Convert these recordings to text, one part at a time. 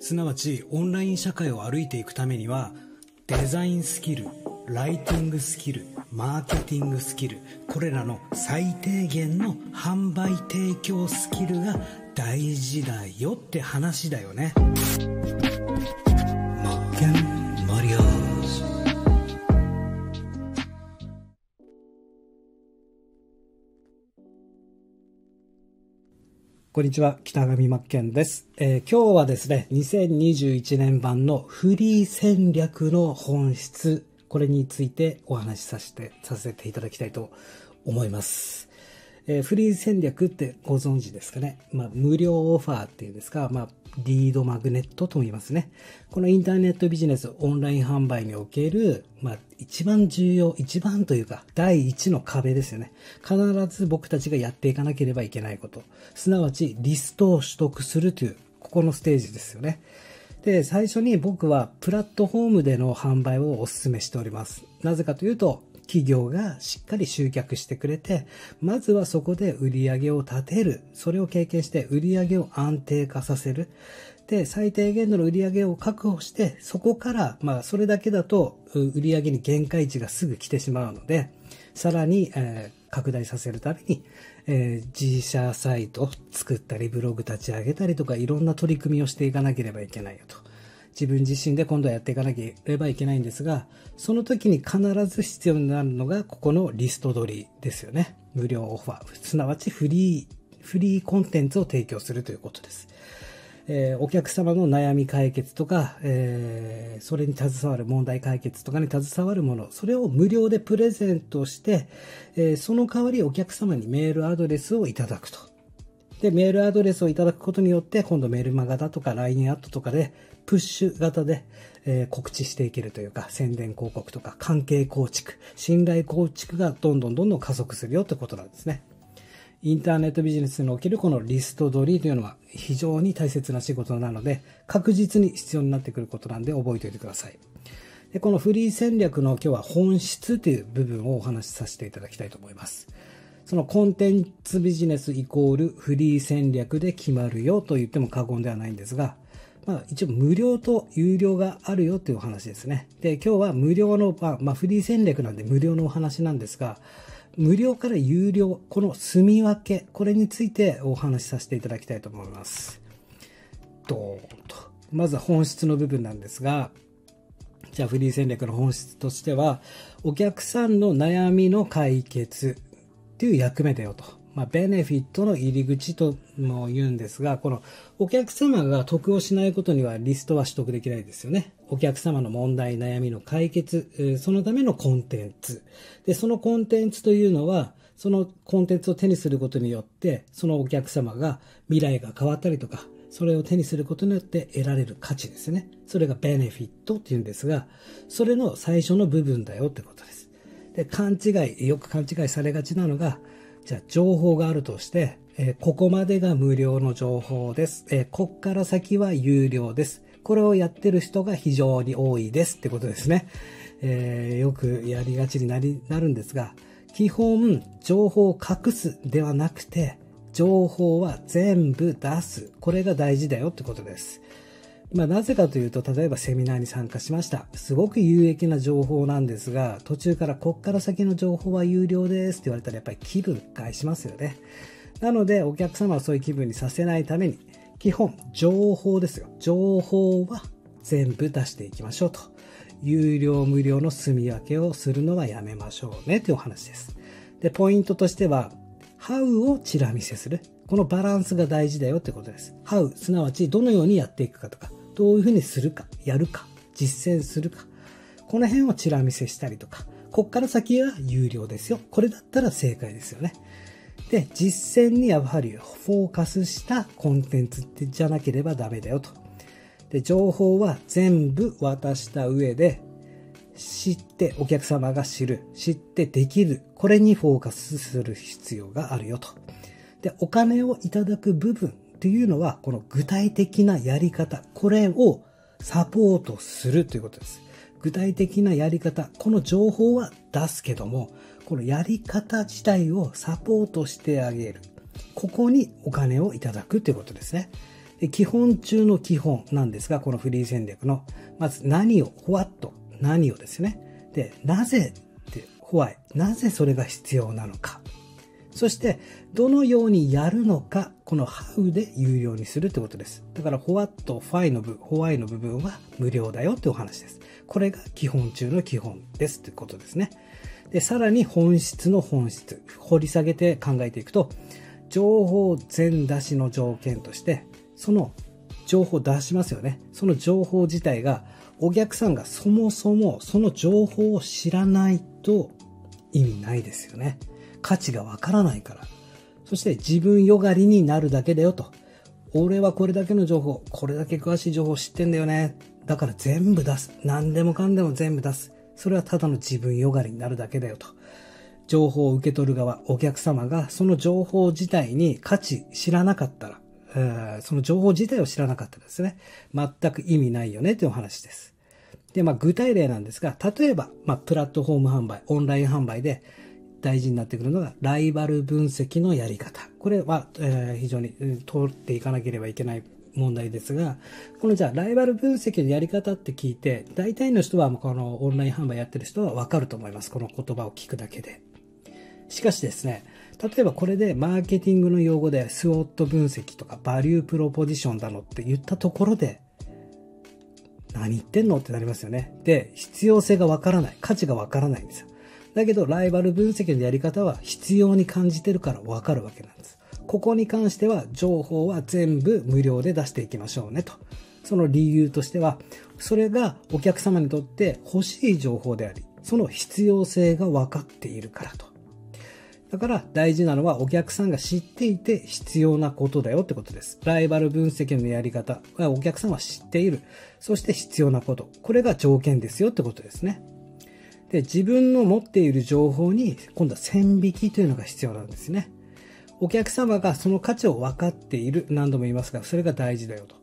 すなわちオンライン社会を歩いていくためにはデザインスキルライティングスキルマーケティングスキルこれらの最低限の販売提供スキルが大事だよって話だよね。こんにちは、北上真剣です、えー、今日はですね、2021年版のフリー戦略の本質、これについてお話しさせて、させていただきたいと思います。えー、フリー戦略ってご存知ですかね。まあ、無料オファーっていうんですか、まあ、リードマグネットとも言いますね。このインターネットビジネス、オンライン販売における、まあ、一番重要、一番というか、第一の壁ですよね。必ず僕たちがやっていかなければいけないこと。すなわち、リストを取得するという、ここのステージですよね。で、最初に僕はプラットフォームでの販売をお勧めしております。なぜかというと、企業がしっかり集客してくれて、まずはそこで売り上げを立てる。それを経験して売り上げを安定化させる。で、最低限度の売り上げを確保して、そこから、まあ、それだけだと、売り上げに限界値がすぐ来てしまうので、さらに、えー、拡大させるために、えー、自社サイト作ったり、ブログ立ち上げたりとか、いろんな取り組みをしていかなければいけないよと。自分自身で今度はやっていかなければいけないんですが、その時に必ず必要になるのが、ここのリスト取りですよね。無料オファー。すなわちフリー、フリーコンテンツを提供するということです。えー、お客様の悩み解決とか、えー、それに携わる問題解決とかに携わるもの、それを無料でプレゼントして、えー、その代わりお客様にメールアドレスをいただくと。で、メールアドレスをいただくことによって、今度メルマガだとか LINE アットとかで、プッシュ型で、えー、告知していけるというか、宣伝広告とか、関係構築、信頼構築がどんどんどんどん加速するよってことなんですね。インターネットビジネスにおけるこのリスト取りというのは非常に大切な仕事なので、確実に必要になってくることなんで覚えておいてください。でこのフリー戦略の今日は本質という部分をお話しさせていただきたいと思います。そのコンテンツビジネスイコールフリー戦略で決まるよと言っても過言ではないんですが、まあ一応無料と有料があるよというお話ですね。で、今日は無料の、まあ、ま、フリー戦略なんで無料のお話なんですが、無料から有料、この住み分け、これについてお話しさせていただきたいと思います。ドーンと。まずは本質の部分なんですが、じゃあフリー戦略の本質としては、お客さんの悩みの解決っていう役目だよと。まあ、ベネフィットの入り口とも言うんですが、このお客様が得をしないことにはリストは取得できないですよね。お客様の問題、悩みの解決、そのためのコンテンツ。で、そのコンテンツというのは、そのコンテンツを手にすることによって、そのお客様が未来が変わったりとか、それを手にすることによって得られる価値ですね。それがベネフィットっていうんですが、それの最初の部分だよってことです。で、勘違い、よく勘違いされがちなのが、じゃあ情報があるとして、えー、ここまでが無料の情報です。えー、こっから先は有料です。これをやってる人が非常に多いですってことですね。えー、よくやりがちになり、なるんですが、基本、情報を隠すではなくて、情報は全部出す。これが大事だよってことです。まあ、なぜかというと、例えばセミナーに参加しました。すごく有益な情報なんですが、途中からこっから先の情報は有料ですって言われたらやっぱり気分害しますよね。なので、お客様はそういう気分にさせないために、基本、情報ですよ。情報は全部出していきましょうと。有料無料の住み分けをするのはやめましょうねというお話です。で、ポイントとしては、How をチラ見せする。このバランスが大事だよってことです。How、すなわちどのようにやっていくかとか、どういうふうにするか、やるか、実践するか。この辺をチラ見せしたりとか、こっから先は有料ですよ。これだったら正解ですよね。で、実践にやはりフォーカスしたコンテンツってじゃなければダメだよと。で、情報は全部渡した上で、知ってお客様が知る、知ってできる、これにフォーカスする必要があるよと。で、お金をいただく部分っていうのは、この具体的なやり方、これをサポートするということです。具体的なやり方、この情報は出すけども、このやり方自体をサポートしてあげる。ここにお金をいただくということですね。で基本中の基本なんですが、このフリー戦略の、まず何を、ホワット、何をですね。で、なぜって、ホワイ、なぜそれが必要なのか。そして、どのようにやるのか、この how で言うようにするってことです。だから、what、why の部、why の部分は無料だよってお話です。これが基本中の基本ですってことですね。で、さらに本質の本質、掘り下げて考えていくと、情報全出しの条件として、その情報出しますよね。その情報自体が、お客さんがそもそもその情報を知らないと意味ないですよね。価値がわからないから。そして自分よがりになるだけだよと。俺はこれだけの情報、これだけ詳しい情報知ってんだよね。だから全部出す。何でもかんでも全部出す。それはただの自分よがりになるだけだよと。情報を受け取る側、お客様がその情報自体に価値知らなかったら、えー、その情報自体を知らなかったらですね、全く意味ないよねというお話です。で、まあ具体例なんですが、例えば、まあプラットフォーム販売、オンライン販売で大事になってくるのがライバル分析のやり方。これは、えー、非常に通っていかなければいけない問題ですが、このじゃあライバル分析のやり方って聞いて、大体の人はこのオンライン販売やってる人はわかると思います。この言葉を聞くだけで。しかしですね、例えばこれでマーケティングの用語でスウォット分析とかバリュープロポジションだのって言ったところで、何言ってんのってなりますよね。で、必要性がわからない。価値がわからないんですよ。だけど、ライバル分析のやり方は必要に感じてるからわかるわけなんです。ここに関しては情報は全部無料で出していきましょうねと。その理由としては、それがお客様にとって欲しい情報であり、その必要性が分かっているからと。だから大事なのはお客さんが知っていて必要なことだよってことです。ライバル分析のやり方はお客さんは知っている。そして必要なこと。これが条件ですよってことですね。で、自分の持っている情報に今度は線引きというのが必要なんですね。お客様がその価値を分かっている。何度も言いますが、それが大事だよと。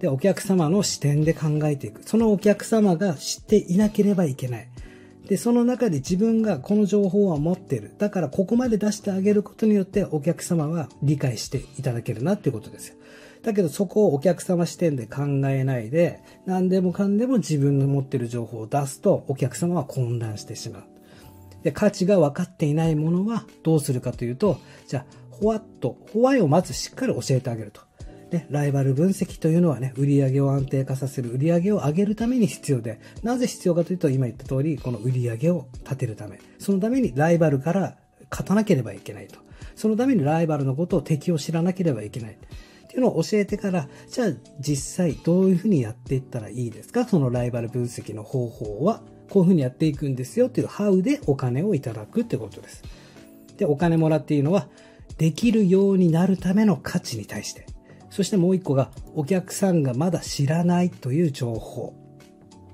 で、お客様の視点で考えていく。そのお客様が知っていなければいけない。で、その中で自分がこの情報は持ってる。だからここまで出してあげることによってお客様は理解していただけるなっていうことですよ。だけどそこをお客様視点で考えないで、何でもかんでも自分の持っている情報を出すとお客様は混乱してしまう。で、価値が分かっていないものはどうするかというと、じゃあホワット、ホワイをまずしっかり教えてあげると。ね、ライバル分析というのはね、売上を安定化させる、売上を上げるために必要で、なぜ必要かというと、今言った通り、この売上を立てるため。そのためにライバルから勝たなければいけないと。そのためにライバルのことを敵を知らなければいけない。っていうのを教えてから、じゃあ実際どういうふうにやっていったらいいですか？そのライバル分析の方法は、こういうふうにやっていくんですよっていう How でお金をいただくってことです。で、お金もらっていいのは、できるようになるための価値に対して。そしてもう一個が、お客さんがまだ知らないという情報。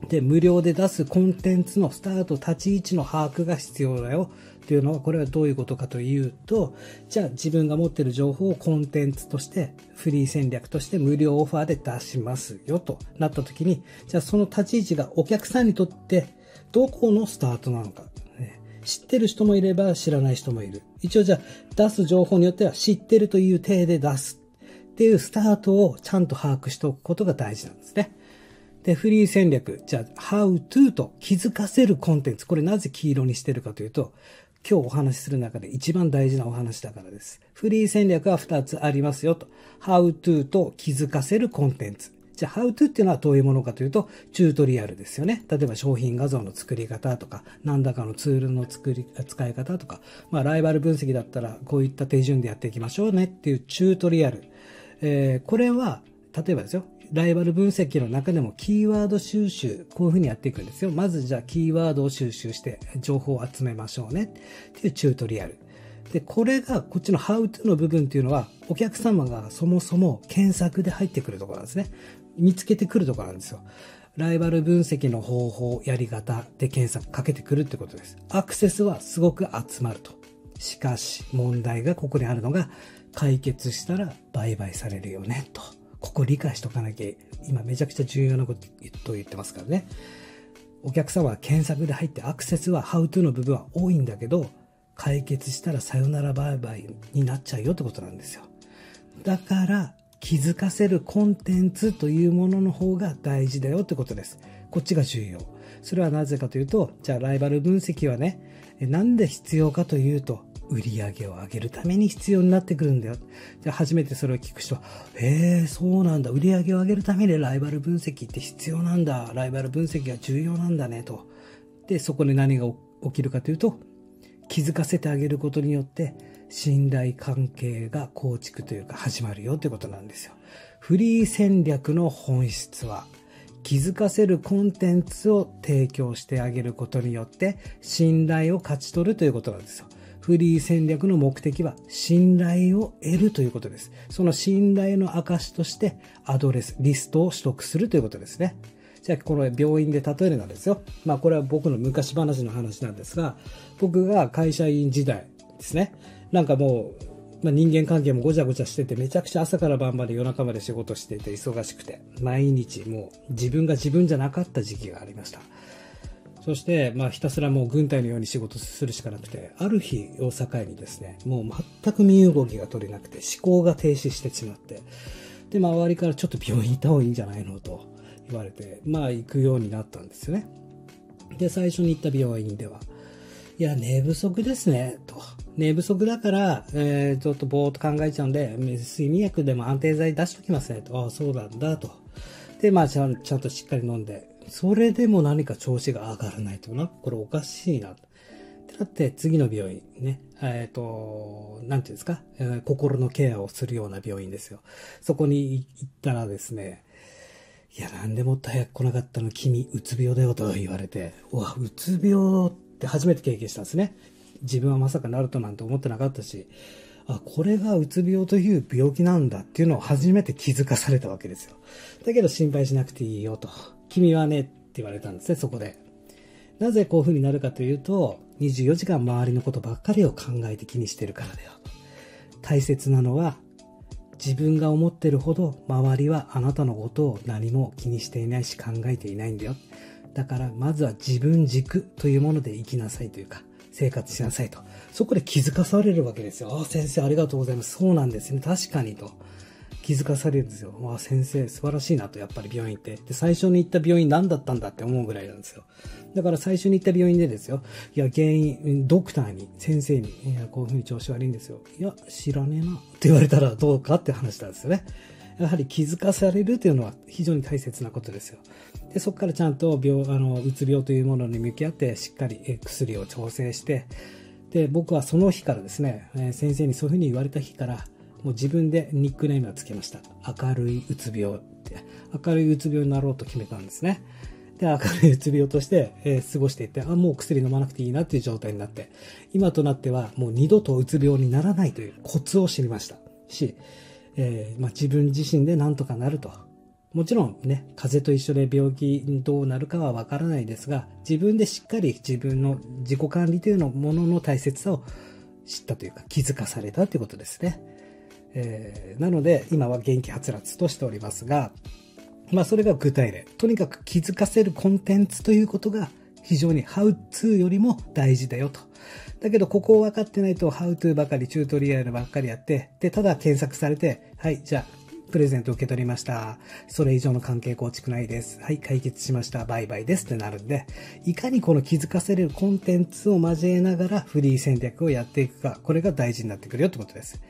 で、無料で出すコンテンツのスタート、立ち位置の把握が必要だよ。というのは、これはどういうことかというと、じゃあ自分が持ってる情報をコンテンツとして、フリー戦略として無料オファーで出しますよとなった時に、じゃあその立ち位置がお客さんにとってどこのスタートなのか。知ってる人もいれば知らない人もいる。一応じゃあ出す情報によっては知ってるという体で出すっていうスタートをちゃんと把握しておくことが大事なんですね。で、フリー戦略。じゃあ、how to と気づかせるコンテンツ。これなぜ黄色にしてるかというと、今日お話しする中で一番大事なお話だからです。フリー戦略は2つありますよと。how to と気づかせるコンテンツ。じゃあ、How to っていうのはどういうものかというと、チュートリアルですよね。例えば商品画像の作り方とか、何らかのツールの作り、使い方とか、まあ、ライバル分析だったら、こういった手順でやっていきましょうねっていうチュートリアル。えー、これは、例えばですよ、ライバル分析の中でもキーワード収集、こういうふうにやっていくんですよ。まずじゃあキーワードを収集して情報を集めましょうねっていうチュートリアル。で、これがこっちの How to の部分っていうのはお客様がそもそも検索で入ってくるところなんですね。見つけてくるところなんですよ。ライバル分析の方法、やり方で検索かけてくるってことです。アクセスはすごく集まると。しかし、問題がここにあるのが、解決したら売買されるよね、と。ここ理解しとかなきゃ、今めちゃくちゃ重要なこと言ってますからね。お客様は検索で入ってアクセスは How to の部分は多いんだけど、解決したらさよなら売買になっちゃうよってことなんですよ。だから、気づかせるコンテンツというものの方が大事だよってことです。こっちが重要。それはなぜかというと、じゃあライバル分析はね、なんで必要かというと、売り上げを上げるために必要になってくるんだよ。じゃ初めてそれを聞く人は、へえ、そうなんだ。売り上げを上げるためにライバル分析って必要なんだ。ライバル分析が重要なんだね、と。で、そこで何が起きるかというと、気づかせてあげることによって、信頼関係が構築というか始まるよということなんですよ。フリー戦略の本質は、気づかせるコンテンツを提供してあげることによって信頼を勝ち取るということなんですよ。フリー戦略の目的は信頼を得るということです。その信頼の証としてアドレス、リストを取得するということですね。じゃあこの病院で例えるなんですよ。まあこれは僕の昔話の話なんですが、僕が会社員時代ですね。なんかもうまあ、人間関係もごちゃごちゃしてて、めちゃくちゃ朝から晩まで夜中まで仕事してて忙しくて、毎日もう自分が自分じゃなかった時期がありました。そして、まあ、ひたすらもう軍隊のように仕事するしかなくて、ある日を境にですね、もう全く身動きが取れなくて、思考が停止してしまって、で、周りからちょっと病院行った方がいいんじゃないのと言われて、まあ、行くようになったんですよね。で、最初に行った病院では、いや、寝不足ですね、と。寝不足だから、えー、ちょっとぼーっと考えちゃうんで、睡眠薬でも安定剤出しときますね、と。ああ、そうなんだ、と。で、まあちゃん、ちゃんとしっかり飲んで、それでも何か調子が上がらないとな、これおかしいな。ってなって、次の病院ね、えっ、ー、と、なんていうんですか、えー、心のケアをするような病院ですよ。そこに行ったらですね、いや、なんでもっと早く来なかったの君、うつ病だよと言われて、うわ、うつ病って初めて経験したんですね。自分はまさかなるとなんて思ってなかったし、あ、これがうつ病という病気なんだっていうのを初めて気づかされたわけですよ。だけど心配しなくていいよと。君はねって言われたんですね、そこで。なぜこういう風になるかというと、24時間周りのことばっかりを考えて気にしてるからだよ。大切なのは、自分が思ってるほど周りはあなたのことを何も気にしていないし考えていないんだよ。だからまずは自分軸というもので生きなさいというか、生活しなさいと。そこで気づかされるわけですよ。ああ、先生ありがとうございます。そうなんですね。確かにと。気づかされるんですよ。わ、先生素晴らしいなと、やっぱり病院って。で、最初に行った病院何だったんだって思うぐらいなんですよ。だから最初に行った病院でですよ。いや、原因、ドクターに、先生に、いや、こういうふうに調子悪いんですよ。いや、知らねえな。って言われたらどうかって話なんですよね。やはり気づかされるというのは非常に大切なことですよ。で、そこからちゃんと病、あの、うつ病というものに向き合って、しっかり薬を調整して、で、僕はその日からですね、先生にそういうふうに言われた日から、もう自分でニックネームをつけました。明るいうつ病って、明るいうつ病になろうと決めたんですね。で、明るいうつ病として、えー、過ごしていって、あ、もう薬飲まなくていいなっていう状態になって、今となってはもう二度とうつ病にならないというコツを知りました。し、えー、まあ、自分自身で何とかなると。もちろんね、風邪と一緒で病気どうなるかはわからないですが、自分でしっかり自分の自己管理というのものの大切さを知ったというか気づかされたということですね。えー、なので、今は元気はつらつとしておりますが、まあそれが具体例。とにかく気づかせるコンテンツということが非常に How to よりも大事だよと。だけどここを分かってないと How to ばかり、チュートリアルばっかりやって、で、ただ検索されて、はい、じゃあプレゼント受け取りました。それ以上の関係構築ないです。はい、解決しました。バイバイですってなるんで、いかにこの気づかせれるコンテンツを交えながらフリー戦略をやっていくか、これが大事になってくるよってことです。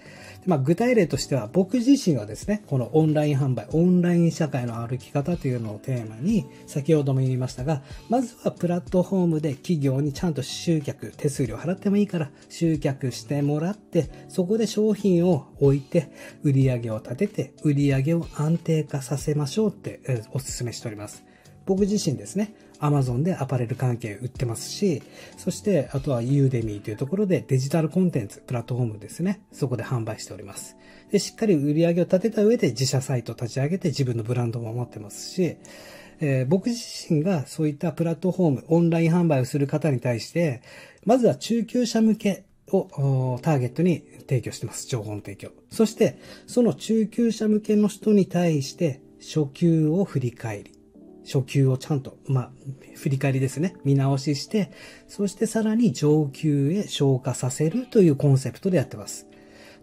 まあ、具体例としては、僕自身はですね、このオンライン販売、オンライン社会の歩き方というのをテーマに、先ほども言いましたが、まずはプラットフォームで企業にちゃんと集客、手数料払ってもいいから、集客してもらって、そこで商品を置いて、売り上げを立てて、売り上げを安定化させましょうって、お勧めしております。僕自身ですね、Amazon でアパレル関係売ってますし、そしてあとは Udemy というところでデジタルコンテンツ、プラットフォームですね。そこで販売しております。で、しっかり売り上げを立てた上で自社サイトを立ち上げて自分のブランドも持ってますし、えー、僕自身がそういったプラットフォーム、オンライン販売をする方に対して、まずは中級者向けをターゲットに提供してます。情報の提供。そして、その中級者向けの人に対して、初級を振り返り、初級をちゃんと、まあ、振り返りですね。見直しして、そしてさらに上級へ昇華させるというコンセプトでやってます。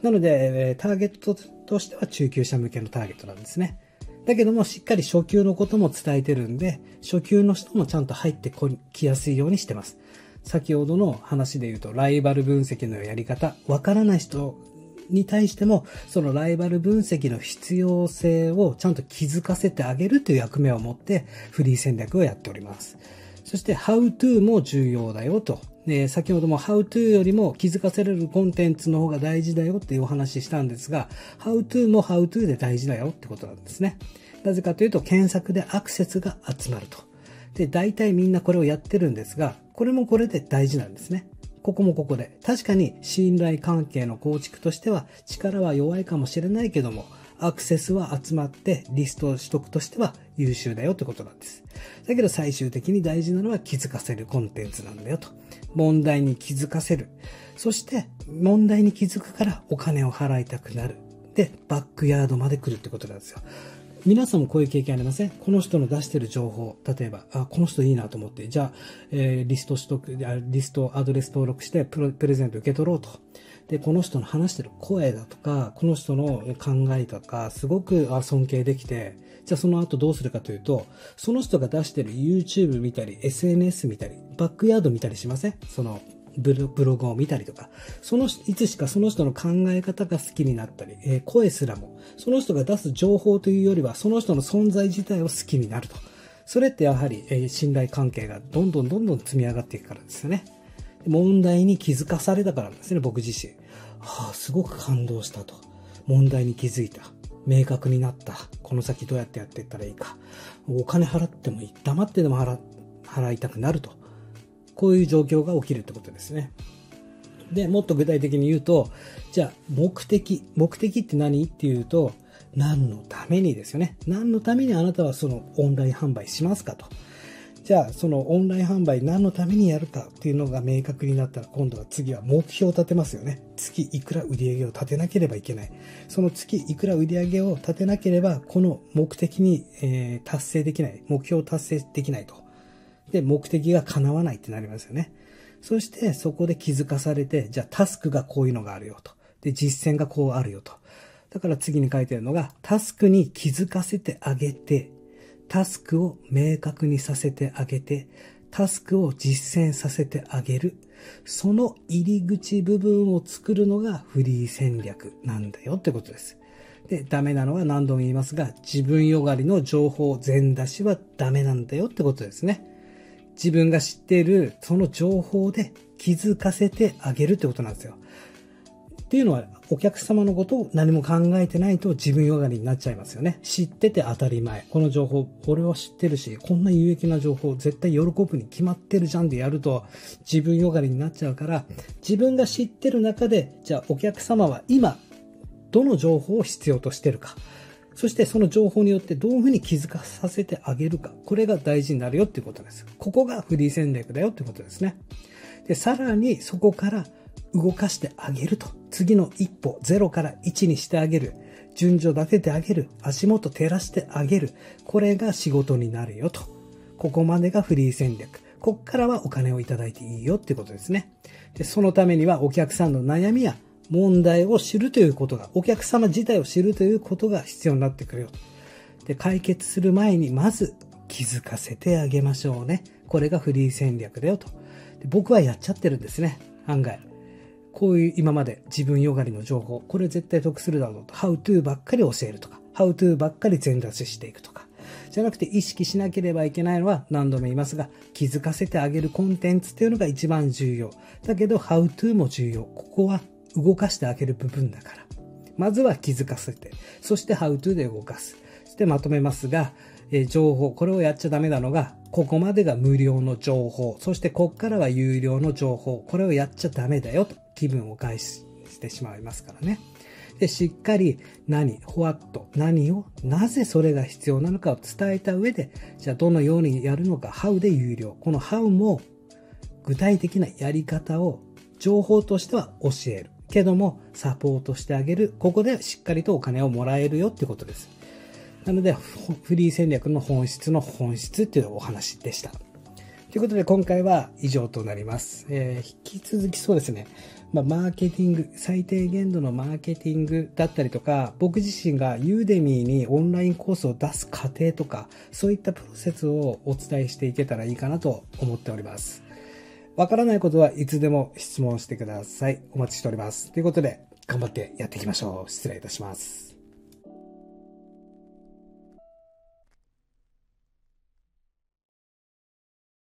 なので、ターゲットとしては中級者向けのターゲットなんですね。だけども、しっかり初級のことも伝えてるんで、初級の人もちゃんと入ってきやすいようにしてます。先ほどの話で言うと、ライバル分析のやり方、わからない人に対しても、そのライバル分析の必要性をちゃんと気づかせてあげるという役目を持って、フリー戦略をやっております。そして、how to も重要だよと。で、先ほども how to よりも気づかせれるコンテンツの方が大事だよっていうお話ししたんですが、how to も how to で大事だよってことなんですね。なぜかというと、検索でアクセスが集まると。で、大体みんなこれをやってるんですが、これもこれで大事なんですね。ここもここで。確かに信頼関係の構築としては力は弱いかもしれないけども、アクセスは集まってリスト取得としては優秀だよってことなんです。だけど最終的に大事なのは気づかせるコンテンツなんだよと。問題に気づかせる。そして問題に気づくからお金を払いたくなる。で、バックヤードまで来るってことなんですよ。皆さんもこういう経験ありません？この人の出してる情報、例えば、あ、この人いいなと思って、じゃあ、えー、リスト取得、リスト、アドレス登録してプレゼント受け取ろうと。で、この人の話してる声だとか、この人の考えとか、すごく尊敬できて、じゃあその後どうするかというと、その人が出してる YouTube 見たり、SNS 見たり、バックヤード見たりしません？そのブログを見たりとか、その、いつしかその人の考え方が好きになったり、えー、声すらも、その人が出す情報というよりは、その人の存在自体を好きになると。それってやはり、えー、信頼関係がどんどんどんどん積み上がっていくからですよね。問題に気づかされたからですね、僕自身。はあ、すごく感動したと。問題に気づいた。明確になった。この先どうやってやっていったらいいか。お金払ってもいい。黙ってでも払、払いたくなると。こういう状況が起きるってことですね。で、もっと具体的に言うと、じゃあ、目的。目的って何っていうと、何のためにですよね。何のためにあなたはそのオンライン販売しますかと。じゃあ、そのオンライン販売何のためにやるかっていうのが明確になったら、今度は次は目標を立てますよね。月いくら売り上げを立てなければいけない。その月いくら売り上げを立てなければ、この目的に、え、達成できない。目標を達成できないと。で、目的が叶わないってなりますよね。そしてそこで気づかされて、じゃあタスクがこういうのがあるよと。で、実践がこうあるよと。だから次に書いてるのが、タスクに気づかせてあげて、タスクを明確にさせてあげて、タスクを実践させてあげる。その入り口部分を作るのがフリー戦略なんだよってことです。で、ダメなのは何度も言いますが、自分よがりの情報全出しはダメなんだよってことですね。自分が知っているその情報で気づかせてあげるってことなんですよ。っていうのは、お客様のことを何も考えてないと自分よがりになっちゃいますよね。知ってて当たり前。この情報、俺は知ってるし、こんな有益な情報、絶対喜ぶに決まってるじゃんでやると、自分よがりになっちゃうから、自分が知ってる中で、じゃあお客様は今、どの情報を必要としてるか。そしてその情報によってどういうふうに気づかさせてあげるか。これが大事になるよっていうことです。ここがフリー戦略だよってことですね。で、さらにそこから動かしてあげると。次の一歩、0から1にしてあげる。順序立ててあげる。足元照らしてあげる。これが仕事になるよと。ここまでがフリー戦略。こっからはお金をいただいていいよってことですね。で、そのためにはお客さんの悩みや問題を知るということが、お客様自体を知るということが必要になってくるよ。で、解決する前にまず気づかせてあげましょうね。これがフリー戦略だよと。で僕はやっちゃってるんですね。案外。こういう今まで自分よがりの情報、これ絶対得するだろうと。how to ばっかり教えるとか、how to ばっかり全出ししていくとか。じゃなくて意識しなければいけないのは何度も言いますが、気づかせてあげるコンテンツっていうのが一番重要。だけど、how to も重要。ここは動かしてあげる部分だから。まずは気づかせて、そして How to で動かす。そしてまとめますが、え、情報、これをやっちゃダメなのが、ここまでが無料の情報、そしてこっからは有料の情報、これをやっちゃダメだよと気分を返してしまいますからね。で、しっかり何、ほわっと何を、なぜそれが必要なのかを伝えた上で、じゃあどのようにやるのか、How で有料。この How も具体的なやり方を情報としては教える。けどもサポートしてあげる。ここでしっかりとお金をもらえるよってことです。なので、フリー戦略の本質の本質っていうお話でした。ということで今回は以上となります。えー、引き続きそうですね。まあ、マーケティング、最低限度のマーケティングだったりとか、僕自身がユーデミーにオンラインコースを出す過程とか、そういったプロセスをお伝えしていけたらいいかなと思っております。わからないことはいつでも質問してください。お待ちしております。ということで、頑張ってやっていきましょう。失礼いたします。